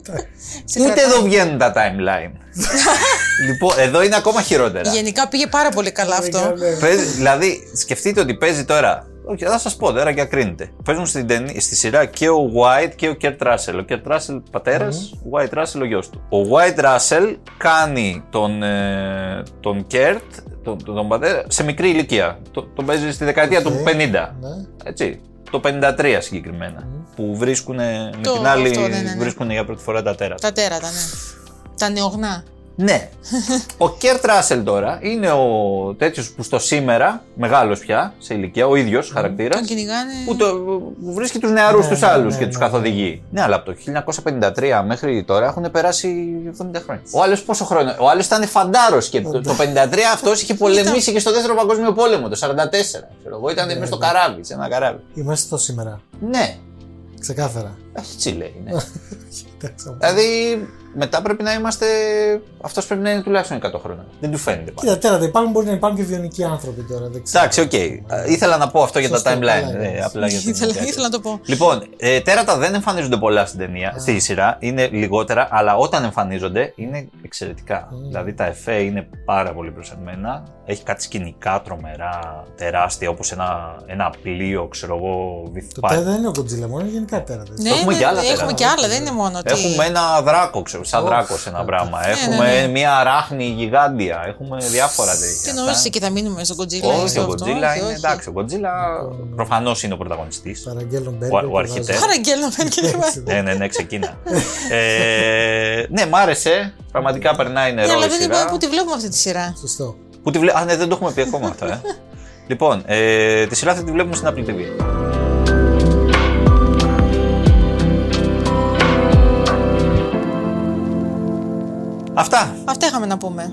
C: Σε
A: Ούτε
C: κρατάει.
A: εδώ βγαίνουν τα timeline. <laughs> λοιπόν, εδώ είναι ακόμα χειρότερα.
C: Γενικά πήγε πάρα πολύ καλά αυτό.
A: Παίζει- δηλαδή, σκεφτείτε ότι παίζει τώρα. Όχι, θα σας πω τώρα και ακρίνετε. Παίζουν στην ταινί- στη σειρά και ο White και ο Kurt Russell. Ο Kurt Russell πατέρας, ο White Russell ο γιος του. Ο White Russell κάνει τον, ε, τον Kurt, τον, τον, τον πατέρα, σε μικρή ηλικία. Το- τον παίζει στη δεκαετία του 50.
B: Ναι.
A: Έτσι. Το 53 συγκεκριμένα. Που βρίσκουν με
C: Το-
A: την άλλη.
C: αυτό, ναι, ναι, ναι.
A: Βρίσκουν για πρώτη φορά τα τέρατα.
C: Τα τέρατα, ναι. Τα νεογνά.
A: Ναι. <laughs> ο Κερτ Ράσελ τώρα είναι ο τέτοιος που στο σήμερα, μεγάλος πια σε ηλικία, ο ίδιος χαρακτήρας,
C: Τον κυνηγάνε.
A: που, το, που βρίσκει τους νεαρούς
B: Ναι,
A: τους
B: ναι,
A: άλλους
B: ναι,
A: και
B: ναι,
A: τους
B: ναι.
A: καθοδηγεί. Ναι, αλλά από το 1953 μέχρι τώρα έχουν περάσει 70 χρόνια. Ο άλλος πόσο χρόνο. Ο άλλος ήταν φαντάρος και το, το 53 αυτός είχε <laughs> πολεμήσει και στο δεύτερο παγκόσμιο πόλεμο, το 44. Ξέρω εγώ, ήταν μέσα στο καράβι, σε ένα καράβι.
B: Είμαστε στο σήμερα.
A: Ναι,
B: Ξεκάθαρα.
A: έτσι λέει. Ναι. <laughs>
B: Εντάξει,
A: δηλαδή μετά πρέπει να είμαστε. Αυτός πρέπει να είναι τουλάχιστον 100 χρόνια. Δεν του φαίνεται πάντα.
B: Κοίτα, τέρατα υπάρχουν, μπορεί να υπάρχουν και βιονικοί άνθρωποι τώρα. Δεν ξέρω.
A: Εντάξει, οκ. Ε, Ήθελα να πω αυτό για τα
B: Σωστό,
A: timeline.
B: καλά,
A: ε,
B: εντάξει.
A: απλά για την
C: Ήθελα,
A: τέτοια.
C: ήθελα να το πω.
A: Λοιπόν, ε, τέρατα δεν εμφανίζονται πολλά στην ταινία, στη σειρά. Είναι λιγότερα, αλλά όταν εμφανίζονται είναι εξαιρετικά. Δηλαδή τα εφέ είναι πάρα πολύ προσεγμένα. Έχει κάτι σκηνικά τρομερά, τεράστια, όπως ένα, ένα πλοίο, ξέρω εγώ.
B: Το
A: βυθπά-
B: τέρατα δεν είναι ο Godzilla, μόνο είναι γενικά τέρατα.
C: Ναι,
A: Έχουμε
C: ναι,
A: και άλλα
C: έχουμε
A: τέρατα.
C: και άλλα, δεν είναι μόνο ότι.
A: Έχουμε ένα δράκο, ξέρω, σαν
B: Οφ,
A: δράκος ένα
B: ναι,
A: πράγμα.
C: ναι,
A: Έχουμε
C: ναι.
A: μια αράχνη γιγάντια. Έχουμε διάφορα τέτοια.
C: Και νομίζω και θα μείνουμε στον Godzilla.
A: Όχι,
C: στο
A: ο
C: αυτό,
A: Godzilla
C: όχι,
A: είναι
C: όχι.
A: εντάξει. Ο Godzilla προφανώς είναι ο πρωταγωνιστής.
B: Παραγγέλνω
A: Ο, ο αρχιτέκτονας.
C: Παραγγέλνω, παραγγέλνω.
A: ναι, ναι, ναι, ξεκίνα. <laughs> ε, ναι, μ' άρεσε. Πραγματικά περνάει
C: Ναι,
A: νερό
C: αλλά
A: η
C: δεν
A: σειρά.
C: είπαμε που τη βλέπουμε αυτή τη σειρά.
B: Σωστό.
A: Που τη βλέ... Α, ναι, δεν το έχουμε πει ακόμα αυτό, ε. <laughs> λοιπόν, ε, τη σειρά θα τη βλέπουμε στην Apple TV. Αυτά.
C: Αυτά είχαμε να πούμε.